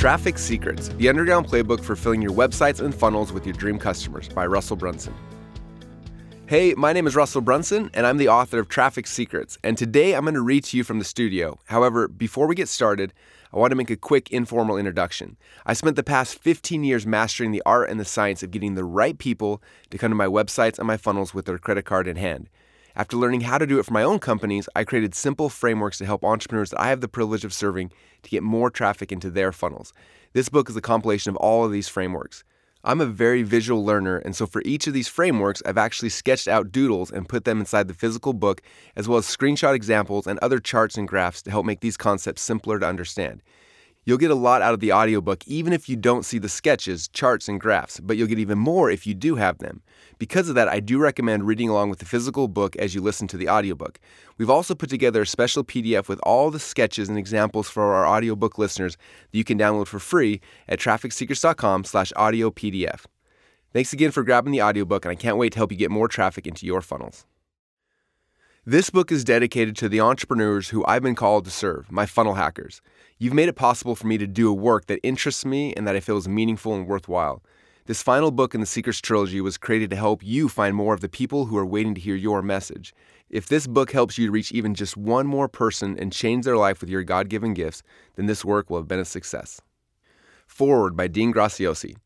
Traffic Secrets, the underground playbook for filling your websites and funnels with your dream customers by Russell Brunson. Hey, my name is Russell Brunson, and I'm the author of Traffic Secrets. And today I'm going to read to you from the studio. However, before we get started, I want to make a quick informal introduction. I spent the past 15 years mastering the art and the science of getting the right people to come to my websites and my funnels with their credit card in hand. After learning how to do it for my own companies, I created simple frameworks to help entrepreneurs that I have the privilege of serving to get more traffic into their funnels. This book is a compilation of all of these frameworks. I'm a very visual learner, and so for each of these frameworks, I've actually sketched out doodles and put them inside the physical book, as well as screenshot examples and other charts and graphs to help make these concepts simpler to understand. You'll get a lot out of the audiobook even if you don't see the sketches, charts, and graphs, but you'll get even more if you do have them. Because of that, I do recommend reading along with the physical book as you listen to the audiobook. We've also put together a special PDF with all the sketches and examples for our audiobook listeners that you can download for free at trafficsecrets.com slash audio PDF. Thanks again for grabbing the audiobook, and I can't wait to help you get more traffic into your funnels. This book is dedicated to the entrepreneurs who I've been called to serve, my funnel hackers. You've made it possible for me to do a work that interests me and that I feel is meaningful and worthwhile. This final book in the Secrets trilogy was created to help you find more of the people who are waiting to hear your message. If this book helps you reach even just one more person and change their life with your God given gifts, then this work will have been a success. Foreword by Dean Graziosi.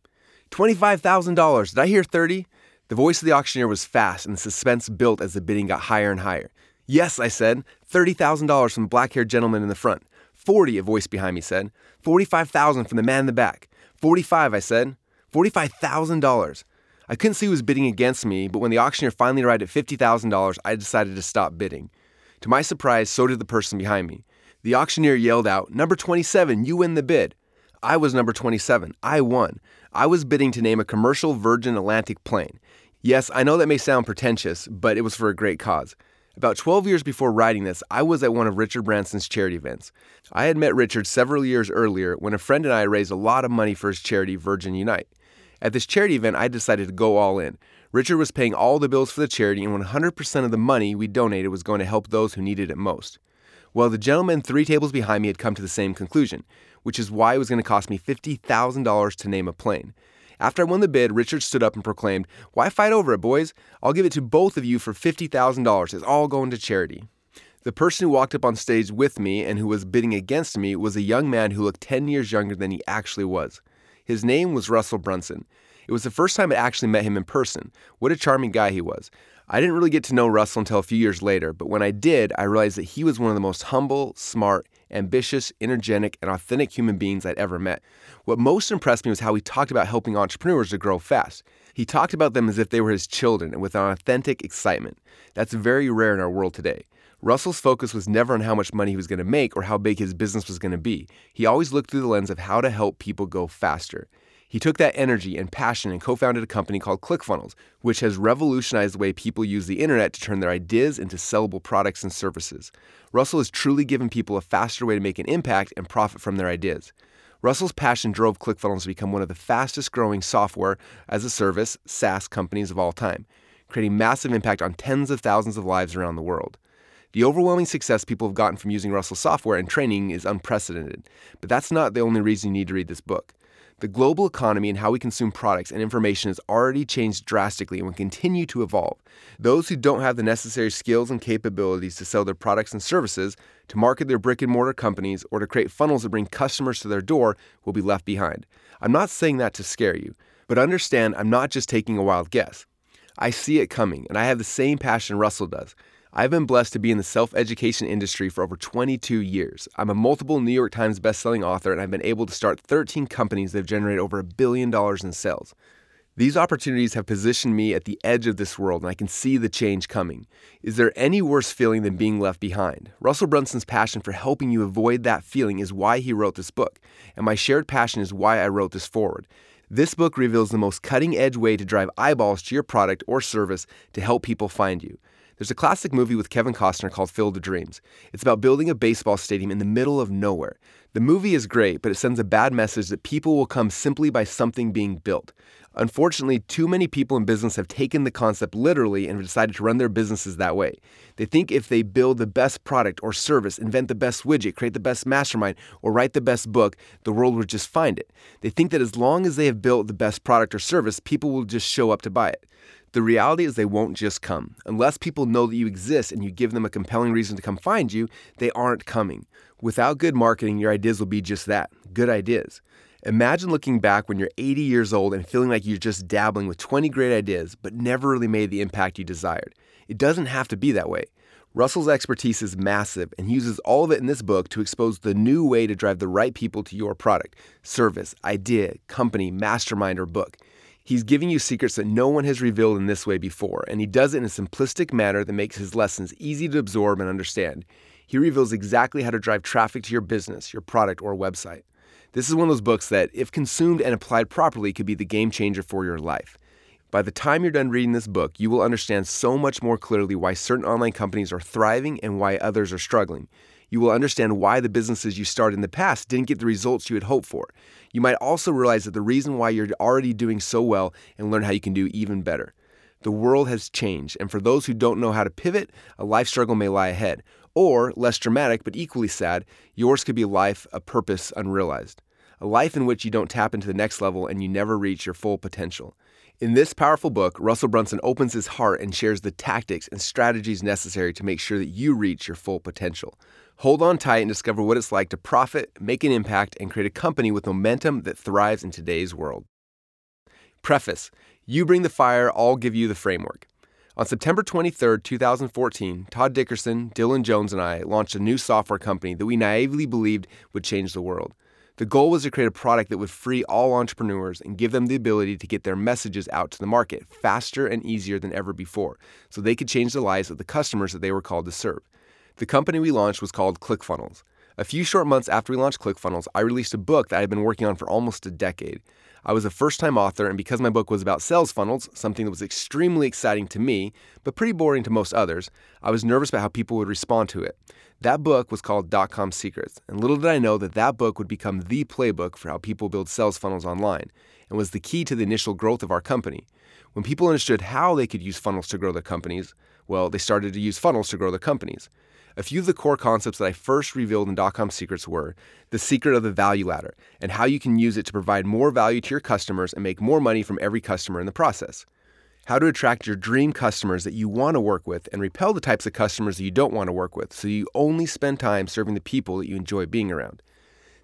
$25,000. Did I hear 30? The voice of the auctioneer was fast, and the suspense built as the bidding got higher and higher. Yes, I said. $30,000 from the black haired gentleman in the front. 40, a voice behind me said. 45,000 from the man in the back. 45, I said. $45,000. I couldn't see who was bidding against me, but when the auctioneer finally arrived at $50,000, I decided to stop bidding. To my surprise, so did the person behind me. The auctioneer yelled out, Number 27, you win the bid. I was number 27. I won. I was bidding to name a commercial Virgin Atlantic plane. Yes, I know that may sound pretentious, but it was for a great cause. About 12 years before writing this, I was at one of Richard Branson's charity events. I had met Richard several years earlier when a friend and I raised a lot of money for his charity, Virgin Unite. At this charity event, I decided to go all in. Richard was paying all the bills for the charity, and 100% of the money we donated was going to help those who needed it most. Well, the gentleman three tables behind me had come to the same conclusion, which is why it was going to cost me $50,000 to name a plane. After I won the bid, Richard stood up and proclaimed, Why fight over it, boys? I'll give it to both of you for $50,000. It's all going to charity. The person who walked up on stage with me and who was bidding against me was a young man who looked 10 years younger than he actually was. His name was Russell Brunson. It was the first time I actually met him in person. What a charming guy he was. I didn't really get to know Russell until a few years later, but when I did, I realized that he was one of the most humble, smart, ambitious, energetic, and authentic human beings I'd ever met. What most impressed me was how he talked about helping entrepreneurs to grow fast. He talked about them as if they were his children and with an authentic excitement. That's very rare in our world today. Russell's focus was never on how much money he was going to make or how big his business was going to be. He always looked through the lens of how to help people go faster. He took that energy and passion and co founded a company called ClickFunnels, which has revolutionized the way people use the internet to turn their ideas into sellable products and services. Russell has truly given people a faster way to make an impact and profit from their ideas. Russell's passion drove ClickFunnels to become one of the fastest growing software as a service SaaS companies of all time, creating massive impact on tens of thousands of lives around the world. The overwhelming success people have gotten from using Russell's software and training is unprecedented, but that's not the only reason you need to read this book. The global economy and how we consume products and information has already changed drastically and will continue to evolve. Those who don't have the necessary skills and capabilities to sell their products and services, to market their brick and mortar companies, or to create funnels that bring customers to their door will be left behind. I'm not saying that to scare you, but understand I'm not just taking a wild guess. I see it coming, and I have the same passion Russell does. I've been blessed to be in the self education industry for over 22 years. I'm a multiple New York Times bestselling author, and I've been able to start 13 companies that have generated over a billion dollars in sales. These opportunities have positioned me at the edge of this world, and I can see the change coming. Is there any worse feeling than being left behind? Russell Brunson's passion for helping you avoid that feeling is why he wrote this book, and my shared passion is why I wrote this foreword. This book reveals the most cutting edge way to drive eyeballs to your product or service to help people find you. There's a classic movie with Kevin Costner called Field of Dreams. It's about building a baseball stadium in the middle of nowhere. The movie is great, but it sends a bad message that people will come simply by something being built. Unfortunately, too many people in business have taken the concept literally and have decided to run their businesses that way. They think if they build the best product or service, invent the best widget, create the best mastermind, or write the best book, the world will just find it. They think that as long as they have built the best product or service, people will just show up to buy it. The reality is they won't just come. Unless people know that you exist and you give them a compelling reason to come find you, they aren't coming. Without good marketing, your ideas will be just that good ideas. Imagine looking back when you're 80 years old and feeling like you're just dabbling with 20 great ideas, but never really made the impact you desired. It doesn't have to be that way. Russell's expertise is massive and he uses all of it in this book to expose the new way to drive the right people to your product, service, idea, company, mastermind, or book. He's giving you secrets that no one has revealed in this way before, and he does it in a simplistic manner that makes his lessons easy to absorb and understand. He reveals exactly how to drive traffic to your business, your product, or website. This is one of those books that, if consumed and applied properly, could be the game changer for your life. By the time you're done reading this book, you will understand so much more clearly why certain online companies are thriving and why others are struggling. You will understand why the businesses you started in the past didn't get the results you had hoped for. You might also realize that the reason why you're already doing so well and learn how you can do even better. The world has changed, and for those who don't know how to pivot, a life struggle may lie ahead. Or, less dramatic but equally sad, yours could be a life, a purpose unrealized. A life in which you don't tap into the next level and you never reach your full potential. In this powerful book, Russell Brunson opens his heart and shares the tactics and strategies necessary to make sure that you reach your full potential. Hold on tight and discover what it's like to profit, make an impact, and create a company with momentum that thrives in today's world. Preface You bring the fire, I'll give you the framework. On September 23, 2014, Todd Dickerson, Dylan Jones, and I launched a new software company that we naively believed would change the world. The goal was to create a product that would free all entrepreneurs and give them the ability to get their messages out to the market faster and easier than ever before, so they could change the lives of the customers that they were called to serve. The company we launched was called ClickFunnels. A few short months after we launched ClickFunnels, I released a book that I had been working on for almost a decade. I was a first time author, and because my book was about sales funnels, something that was extremely exciting to me, but pretty boring to most others, I was nervous about how people would respond to it. That book was called Dotcom Secrets, and little did I know that that book would become the playbook for how people build sales funnels online, and was the key to the initial growth of our company. When people understood how they could use funnels to grow their companies, well, they started to use funnels to grow their companies. A few of the core concepts that I first revealed in Dotcom Secrets were the secret of the value ladder and how you can use it to provide more value to your customers and make more money from every customer in the process. How to attract your dream customers that you want to work with and repel the types of customers that you don't want to work with so you only spend time serving the people that you enjoy being around.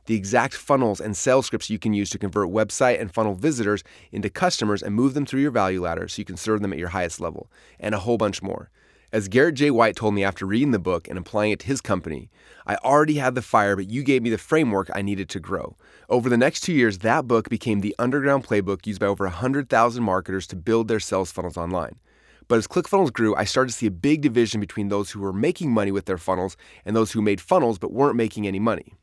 The exact funnels and sales scripts you can use to convert website and funnel visitors into customers and move them through your value ladder so you can serve them at your highest level, and a whole bunch more. As Garrett J. White told me after reading the book and applying it to his company, I already had the fire, but you gave me the framework I needed to grow. Over the next two years, that book became the underground playbook used by over 100,000 marketers to build their sales funnels online. But as ClickFunnels grew, I started to see a big division between those who were making money with their funnels and those who made funnels but weren't making any money.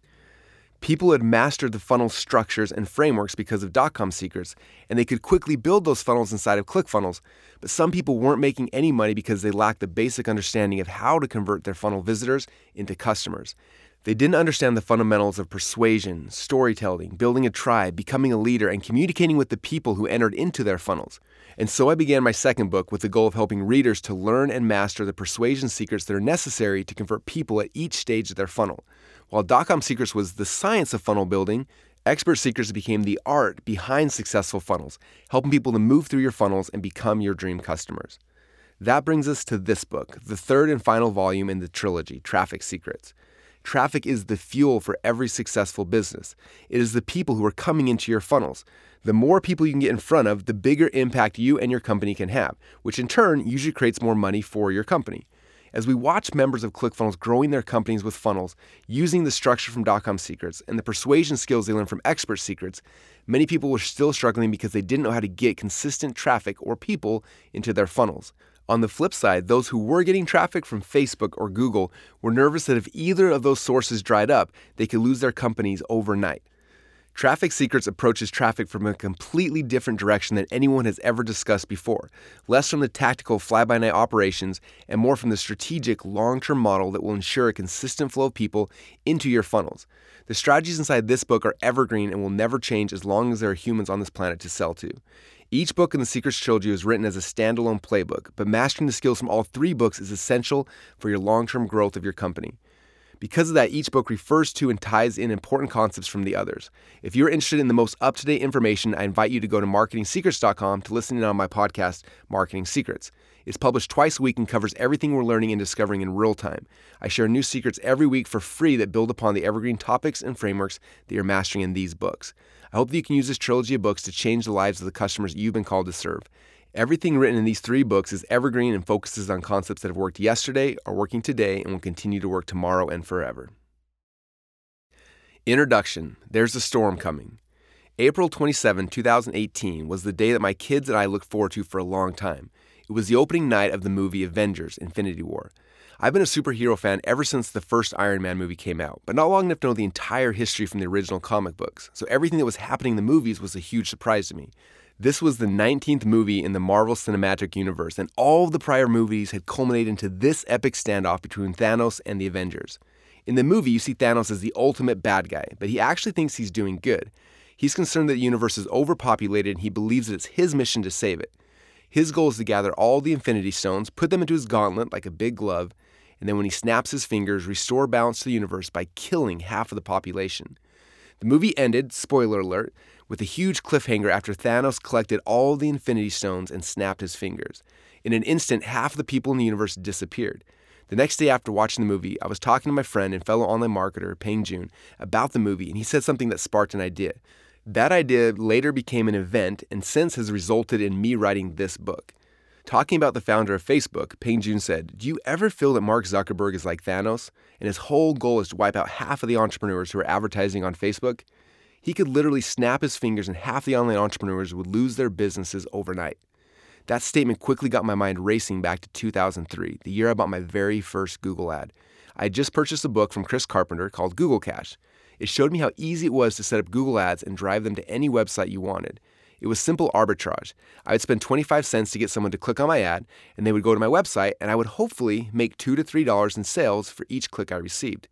People had mastered the funnel structures and frameworks because of dotcom secrets, and they could quickly build those funnels inside of ClickFunnels. But some people weren't making any money because they lacked the basic understanding of how to convert their funnel visitors into customers. They didn't understand the fundamentals of persuasion, storytelling, building a tribe, becoming a leader, and communicating with the people who entered into their funnels. And so I began my second book with the goal of helping readers to learn and master the persuasion secrets that are necessary to convert people at each stage of their funnel. While Dotcom Secrets was the science of funnel building, Expert Secrets became the art behind successful funnels, helping people to move through your funnels and become your dream customers. That brings us to this book, the third and final volume in the trilogy, Traffic Secrets. Traffic is the fuel for every successful business. It is the people who are coming into your funnels. The more people you can get in front of, the bigger impact you and your company can have, which in turn usually creates more money for your company. As we watch members of ClickFunnels growing their companies with funnels, using the structure from Dotcom Secrets and the persuasion skills they learned from Expert Secrets, many people were still struggling because they didn't know how to get consistent traffic or people into their funnels. On the flip side, those who were getting traffic from Facebook or Google were nervous that if either of those sources dried up, they could lose their companies overnight. Traffic Secrets approaches traffic from a completely different direction than anyone has ever discussed before, less from the tactical fly by night operations and more from the strategic long term model that will ensure a consistent flow of people into your funnels. The strategies inside this book are evergreen and will never change as long as there are humans on this planet to sell to. Each book in the Secrets Trilogy is written as a standalone playbook, but mastering the skills from all three books is essential for your long term growth of your company. Because of that, each book refers to and ties in important concepts from the others. If you're interested in the most up to date information, I invite you to go to marketingsecrets.com to listen in on my podcast, Marketing Secrets. It's published twice a week and covers everything we're learning and discovering in real time. I share new secrets every week for free that build upon the evergreen topics and frameworks that you're mastering in these books. I hope that you can use this trilogy of books to change the lives of the customers you've been called to serve. Everything written in these three books is evergreen and focuses on concepts that have worked yesterday, are working today, and will continue to work tomorrow and forever. Introduction There's a Storm Coming. April 27, 2018 was the day that my kids and I looked forward to for a long time. It was the opening night of the movie Avengers Infinity War. I've been a superhero fan ever since the first Iron Man movie came out, but not long enough to know the entire history from the original comic books, so everything that was happening in the movies was a huge surprise to me. This was the 19th movie in the Marvel Cinematic Universe, and all the prior movies had culminated into this epic standoff between Thanos and the Avengers. In the movie, you see Thanos as the ultimate bad guy, but he actually thinks he's doing good. He's concerned that the universe is overpopulated and he believes that it's his mission to save it. His goal is to gather all the Infinity Stones, put them into his gauntlet like a big glove, and then when he snaps his fingers, restore balance to the universe by killing half of the population. The movie ended, spoiler alert, with a huge cliffhanger after Thanos collected all the Infinity Stones and snapped his fingers. In an instant, half the people in the universe disappeared. The next day after watching the movie, I was talking to my friend and fellow online marketer, Peng Joon, about the movie, and he said something that sparked an idea. That idea later became an event and since has resulted in me writing this book. Talking about the founder of Facebook, Peng Joon said, Do you ever feel that Mark Zuckerberg is like Thanos, and his whole goal is to wipe out half of the entrepreneurs who are advertising on Facebook? He could literally snap his fingers and half the online entrepreneurs would lose their businesses overnight. That statement quickly got my mind racing back to 2003, the year I bought my very first Google ad. I had just purchased a book from Chris Carpenter called Google Cash. It showed me how easy it was to set up Google ads and drive them to any website you wanted. It was simple arbitrage. I would spend 25 cents to get someone to click on my ad, and they would go to my website, and I would hopefully make 2 to $3 in sales for each click I received.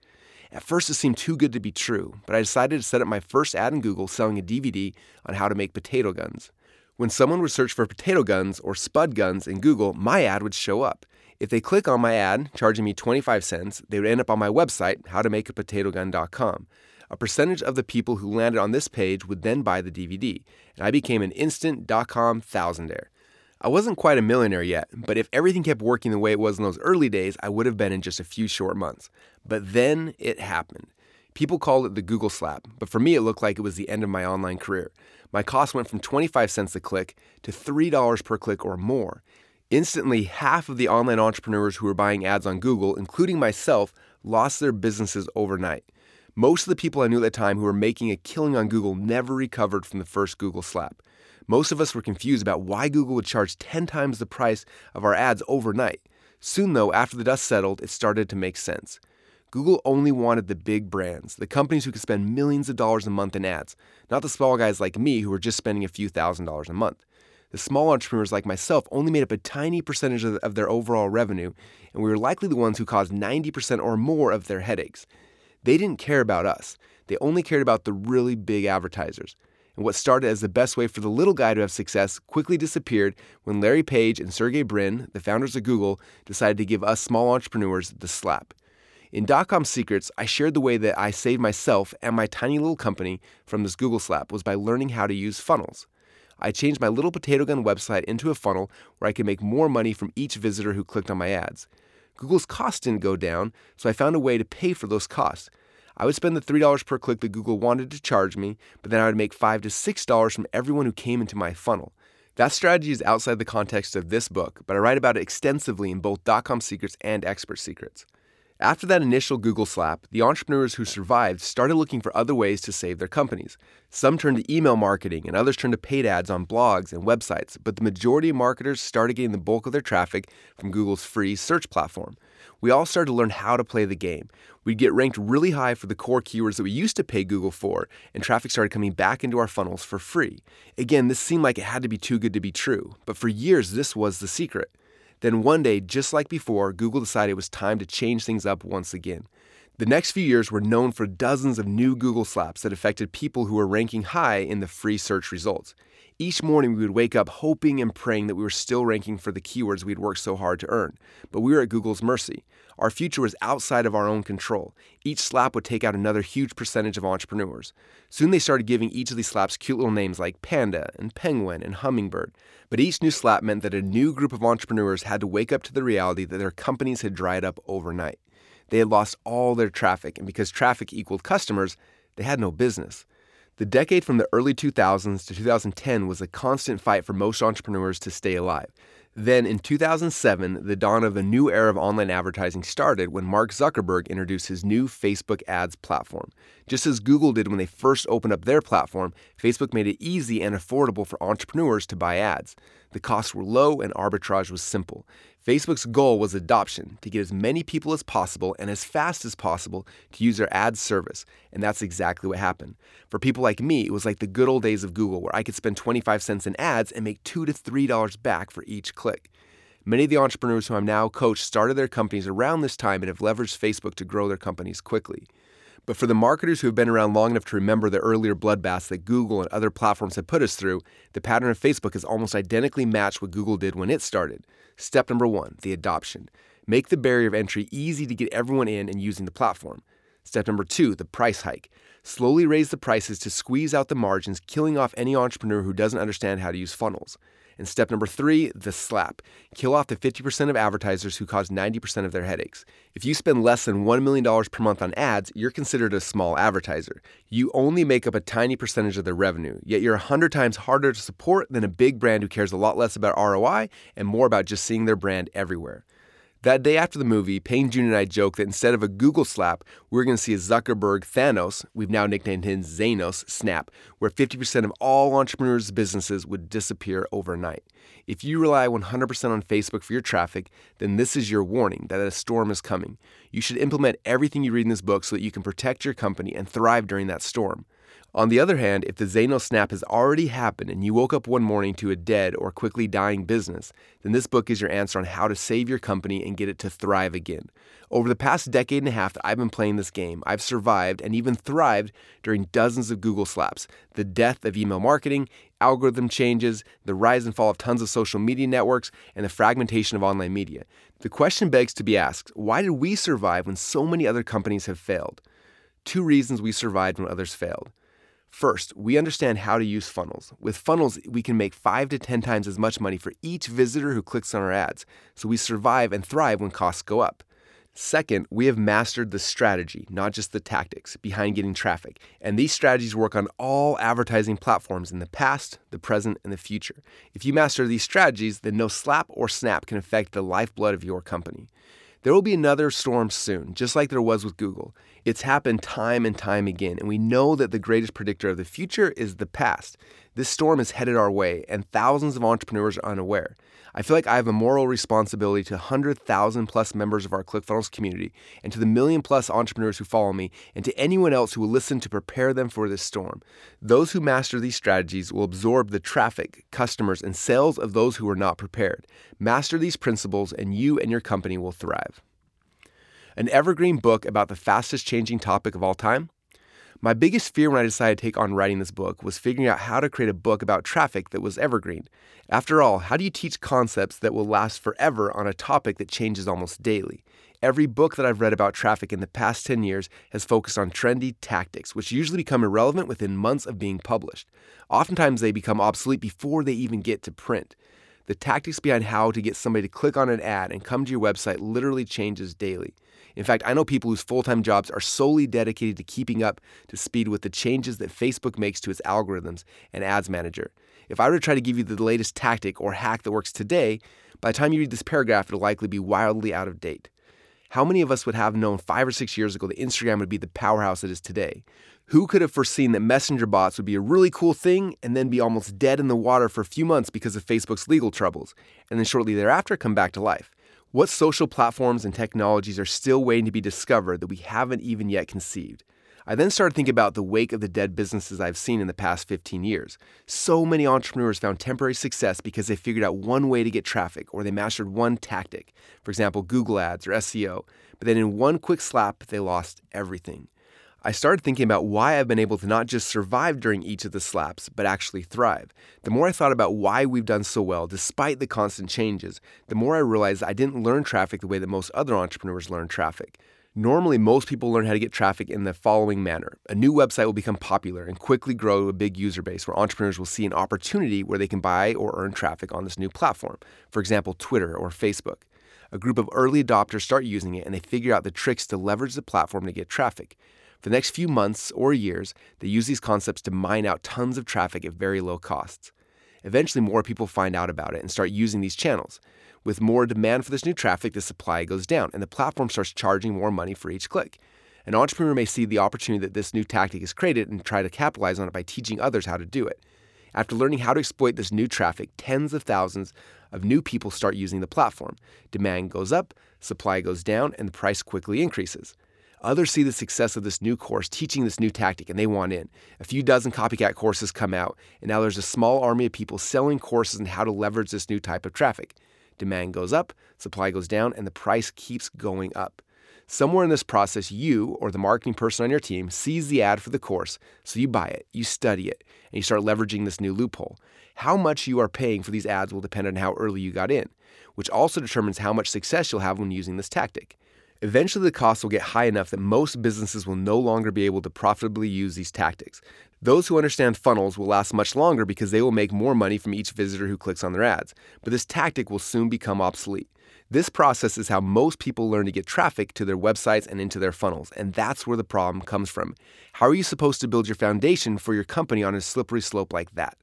At first, it seemed too good to be true, but I decided to set up my first ad in Google selling a DVD on how to make potato guns. When someone would search for potato guns or spud guns in Google, my ad would show up. If they click on my ad, charging me 25 cents, they would end up on my website, howtomakeapotatogun.com. A percentage of the people who landed on this page would then buy the DVD, and I became an instant dot-com thousandaire. I wasn't quite a millionaire yet, but if everything kept working the way it was in those early days, I would have been in just a few short months. But then it happened. People called it the Google slap, but for me it looked like it was the end of my online career. My cost went from 25 cents a click to $3 per click or more. Instantly, half of the online entrepreneurs who were buying ads on Google, including myself, lost their businesses overnight. Most of the people I knew at the time who were making a killing on Google never recovered from the first Google slap. Most of us were confused about why Google would charge 10 times the price of our ads overnight. Soon, though, after the dust settled, it started to make sense. Google only wanted the big brands, the companies who could spend millions of dollars a month in ads, not the small guys like me who were just spending a few thousand dollars a month. The small entrepreneurs like myself only made up a tiny percentage of, their overall revenue, and we were likely the ones who caused 90% or more of their headaches. They didn't care about us, they only cared about the really big advertisers and what started as the best way for the little guy to have success quickly disappeared when Larry Page and Sergey Brin, the founders of Google, decided to give us small entrepreneurs the slap. In Dotcom Secrets, I shared the way that I saved myself and my tiny little company from this Google slap was by learning how to use funnels. I changed my little potato gun website into a funnel where I could make more money from each visitor who clicked on my ads. Google's costs didn't go down, so I found a way to pay for those costs. I would spend the $3 per click that Google wanted to charge me, but then I would make 5 to $6 from everyone who came into my funnel. That strategy is outside the context of this book, but I write about it extensively in both Dotcom Secrets and Expert Secrets. After that initial Google slap, the entrepreneurs who survived started looking for other ways to save their companies. Some turned to email marketing and others turned to paid ads on blogs and websites, but the majority of marketers started getting the bulk of their traffic from Google's free search platform. We all started to learn how to play the game. We'd get ranked really high for the core keywords that we used to pay Google for, and traffic started coming back into our funnels for free. Again, this seemed like it had to be too good to be true, but for years this was the secret. Then one day, just like before, Google decided it was time to change things up once again. The next few years were known for dozens of new Google slaps that affected people who were ranking high in the free search results. Each morning, we would wake up hoping and praying that we were still ranking for the keywords we'd worked so hard to earn. But we were at Google's mercy. Our future was outside of our own control. Each slap would take out another huge percentage of entrepreneurs. Soon they started giving each of these slaps cute little names like Panda and Penguin and Hummingbird. But each new slap meant that a new group of entrepreneurs had to wake up to the reality that their companies had dried up overnight. They had lost all their traffic, and because traffic equaled customers, they had no business. The decade from the early 2000s to 2010 was a constant fight for most entrepreneurs to stay alive. Then in 2007, the dawn of a new era of online advertising started when Mark Zuckerberg introduced his new Facebook ads platform. Just as Google did when they first opened up their platform, Facebook made it easy and affordable for entrepreneurs to buy ads. The costs were low and arbitrage was simple. Facebook's goal was adoption, to get as many people as possible and as fast as possible to use their ad service, and that's exactly what happened. For people like me, it was like the good old days of Google where I could spend 25 cents in ads and make 2 to $3 back for each click. Many of the entrepreneurs who I'm now coach started their companies around this time and have leveraged Facebook to grow their companies quickly. But for the marketers who have been around long enough to remember the earlier bloodbaths that Google and other platforms have put us through, the pattern of Facebook is almost identically matched what Google did when it started. Step number one the adoption. Make the barrier of entry easy to get everyone in and using the platform. Step number two the price hike. Slowly raise the prices to squeeze out the margins, killing off any entrepreneur who doesn't understand how to use funnels. And step number three, the slap. Kill off the 50% of advertisers who cause 90% of their headaches. If you spend less than $1 million per month on ads, you're considered a small advertiser. You only make up a tiny percentage of their revenue, yet you're 100 times harder to support than a big brand who cares a lot less about ROI and more about just seeing their brand everywhere. That day after the movie, Peng Joon and I joked that instead of a Google slap, we are going to see a Zuckerberg Thanos, we've now nicknamed him Zanos, snap, where 50% of all entrepreneurs' businesses would disappear overnight. If you rely 100% on Facebook for your traffic, then this is your warning that a storm is coming. You should implement everything you read in this book so that you can protect your company and thrive during that storm. On the other hand, if the Zanos snap has already happened and you woke up one morning to a dead or quickly dying business, then this book is your answer on how to save your company and get it to thrive again. Over the past decade and a half that I've been playing this game, I've survived and even thrived during dozens of Google slaps, the death of email marketing, algorithm changes, the rise and fall of tons of social media networks, and the fragmentation of online media. The question begs to be asked why did we survive when so many other companies have failed? Two reasons we survived when others failed. First, we understand how to use funnels. With funnels, we can make 5 to 10 times as much money for each visitor who clicks on our ads, so we survive and thrive when costs go up. Second, we have mastered the strategy, not just the tactics, behind getting traffic. And these strategies work on all advertising platforms in the past, the present, and the future. If you master these strategies, then no slap or snap can affect the lifeblood of your company. There will be another storm soon, just like there was with Google. It's happened time and time again, and we know that the greatest predictor of the future is the past. This storm is headed our way, and thousands of entrepreneurs are unaware. I feel like I have a moral responsibility to 100,000 plus members of our ClickFunnels community, and to the million plus entrepreneurs who follow me, and to anyone else who will listen to prepare them for this storm. Those who master these strategies will absorb the traffic, customers, and sales of those who are not prepared. Master these principles, and you and your company will thrive. An evergreen book about the fastest changing topic of all time? My biggest fear when I decided to take on writing this book was figuring out how to create a book about traffic that was evergreen. After all, how do you teach concepts that will last forever on a topic that changes almost daily? Every book that I've read about traffic in the past 10 years has focused on trendy tactics, which usually become irrelevant within months of being published. Oftentimes, they become obsolete before they even get to print. The tactics behind how to get somebody to click on an ad and come to your website literally changes daily. In fact, I know people whose full time jobs are solely dedicated to keeping up to speed with the changes that Facebook makes to its algorithms and ads manager. If I were to try to give you the latest tactic or hack that works today, by the time you read this paragraph, it'll likely be wildly out of date. How many of us would have known five or six years ago that Instagram would be the powerhouse it is today? Who could have foreseen that messenger bots would be a really cool thing and then be almost dead in the water for a few months because of Facebook's legal troubles, and then shortly thereafter come back to life? What social platforms and technologies are still waiting to be discovered that we haven't even yet conceived? I then started thinking about the wake of the dead businesses I've seen in the past 15 years. So many entrepreneurs found temporary success because they figured out one way to get traffic or they mastered one tactic, for example, Google Ads or SEO, but then in one quick slap, they lost everything. I started thinking about why I've been able to not just survive during each of the slaps, but actually thrive. The more I thought about why we've done so well despite the constant changes, the more I realized I didn't learn traffic the way that most other entrepreneurs learn traffic. Normally, most people learn how to get traffic in the following manner. A new website will become popular and quickly grow to a big user base where entrepreneurs will see an opportunity where they can buy or earn traffic on this new platform, for example, Twitter or Facebook. A group of early adopters start using it and they figure out the tricks to leverage the platform to get traffic. The next few months or years, they use these concepts to mine out tons of traffic at very low costs. Eventually, more people find out about it and start using these channels. With more demand for this new traffic, the supply goes down and the platform starts charging more money for each click. An entrepreneur may see the opportunity that this new tactic has created and try to capitalize on it by teaching others how to do it. After learning how to exploit this new traffic, tens of thousands of new people start using the platform. Demand goes up, supply goes down, and the price quickly increases. Others see the success of this new course teaching this new tactic and they want in. A few dozen copycat courses come out, and now there's a small army of people selling courses on how to leverage this new type of traffic. Demand goes up, supply goes down, and the price keeps going up. Somewhere in this process, you or the marketing person on your team sees the ad for the course, so you buy it, you study it, and you start leveraging this new loophole. How much you are paying for these ads will depend on how early you got in, which also determines how much success you'll have when using this tactic. Eventually, the costs will get high enough that most businesses will no longer be able to profitably use these tactics. Those who understand funnels will last much longer because they will make more money from each visitor who clicks on their ads, but this tactic will soon become obsolete. This process is how most people learn to get traffic to their websites and into their funnels, and that's where the problem comes from. How are you supposed to build your foundation for your company on a slippery slope like that?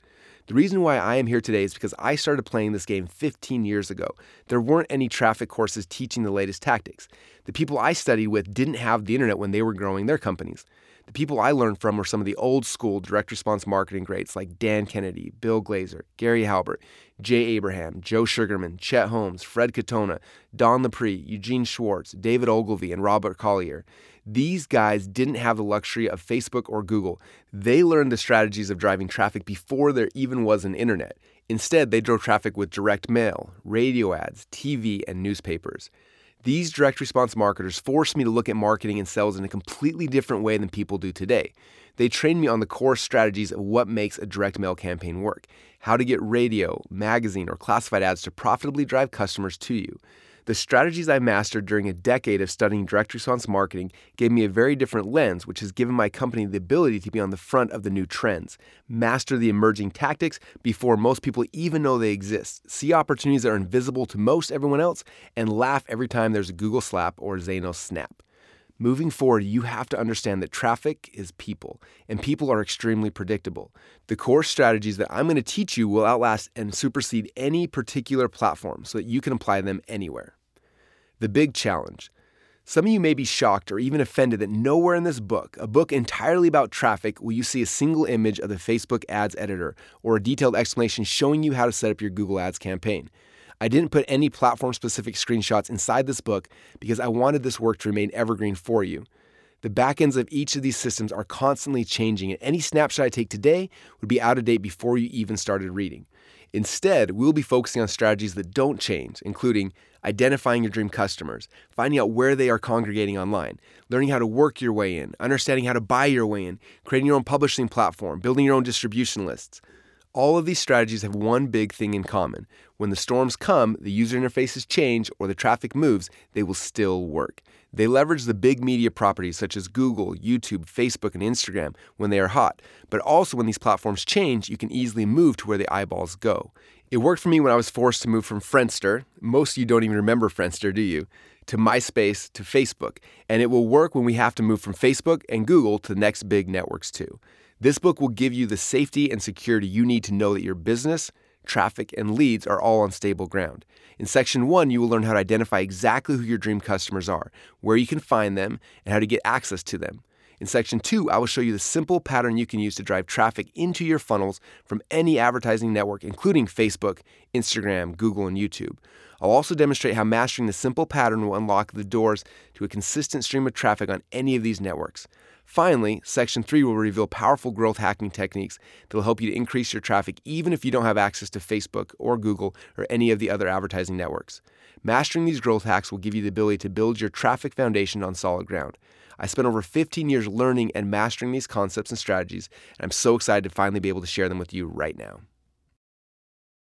The reason why I am here today is because I started playing this game 15 years ago. There weren't any traffic courses teaching the latest tactics. The people I studied with didn't have the internet when they were growing their companies. The people I learned from were some of the old school direct response marketing greats like Dan Kennedy, Bill Glazer, Gary Halbert, Jay Abraham, Joe Sugarman, Chet Holmes, Fred Catona, Don Lapre, Eugene Schwartz, David Ogilvy, and Robert Collier. These guys didn't have the luxury of Facebook or Google. They learned the strategies of driving traffic before there even was an internet. Instead, they drove traffic with direct mail, radio ads, TV, and newspapers. These direct response marketers forced me to look at marketing and sales in a completely different way than people do today. They trained me on the core strategies of what makes a direct mail campaign work, how to get radio, magazine, or classified ads to profitably drive customers to you. The strategies I mastered during a decade of studying direct response marketing gave me a very different lens, which has given my company the ability to be on the front of the new trends, master the emerging tactics before most people even know they exist, see opportunities that are invisible to most everyone else, and laugh every time there's a Google slap or Zanos snap. Moving forward, you have to understand that traffic is people, and people are extremely predictable. The core strategies that I'm going to teach you will outlast and supersede any particular platform so that you can apply them anywhere. The big challenge. Some of you may be shocked or even offended that nowhere in this book, a book entirely about traffic, will you see a single image of the Facebook ads editor or a detailed explanation showing you how to set up your Google Ads campaign. I didn't put any platform specific screenshots inside this book because I wanted this work to remain evergreen for you. The backends of each of these systems are constantly changing, and any snapshot I take today would be out of date before you even started reading. Instead, we'll be focusing on strategies that don't change, including identifying your dream customers, finding out where they are congregating online, learning how to work your way in, understanding how to buy your way in, creating your own publishing platform, building your own distribution lists. All of these strategies have one big thing in common. When the storms come, the user interfaces change, or the traffic moves, they will still work. They leverage the big media properties such as Google, YouTube, Facebook, and Instagram when they are hot. But also, when these platforms change, you can easily move to where the eyeballs go. It worked for me when I was forced to move from Friendster. Most of you don't even remember Friendster, do you? To MySpace to Facebook. And it will work when we have to move from Facebook and Google to the next big networks too. This book will give you the safety and security you need to know that your business, traffic, and leads are all on stable ground. In section one, you will learn how to identify exactly who your dream customers are, where you can find them, and how to get access to them. In section two, I will show you the simple pattern you can use to drive traffic into your funnels from any advertising network, including Facebook, Instagram, Google, and YouTube. I'll also demonstrate how mastering the simple pattern will unlock the doors to a consistent stream of traffic on any of these networks. Finally, section three will reveal powerful growth hacking techniques that will help you to increase your traffic even if you don't have access to Facebook or Google or any of the other advertising networks. Mastering these growth hacks will give you the ability to build your traffic foundation on solid ground. I spent over 15 years learning and mastering these concepts and strategies, and I'm so excited to finally be able to share them with you right now.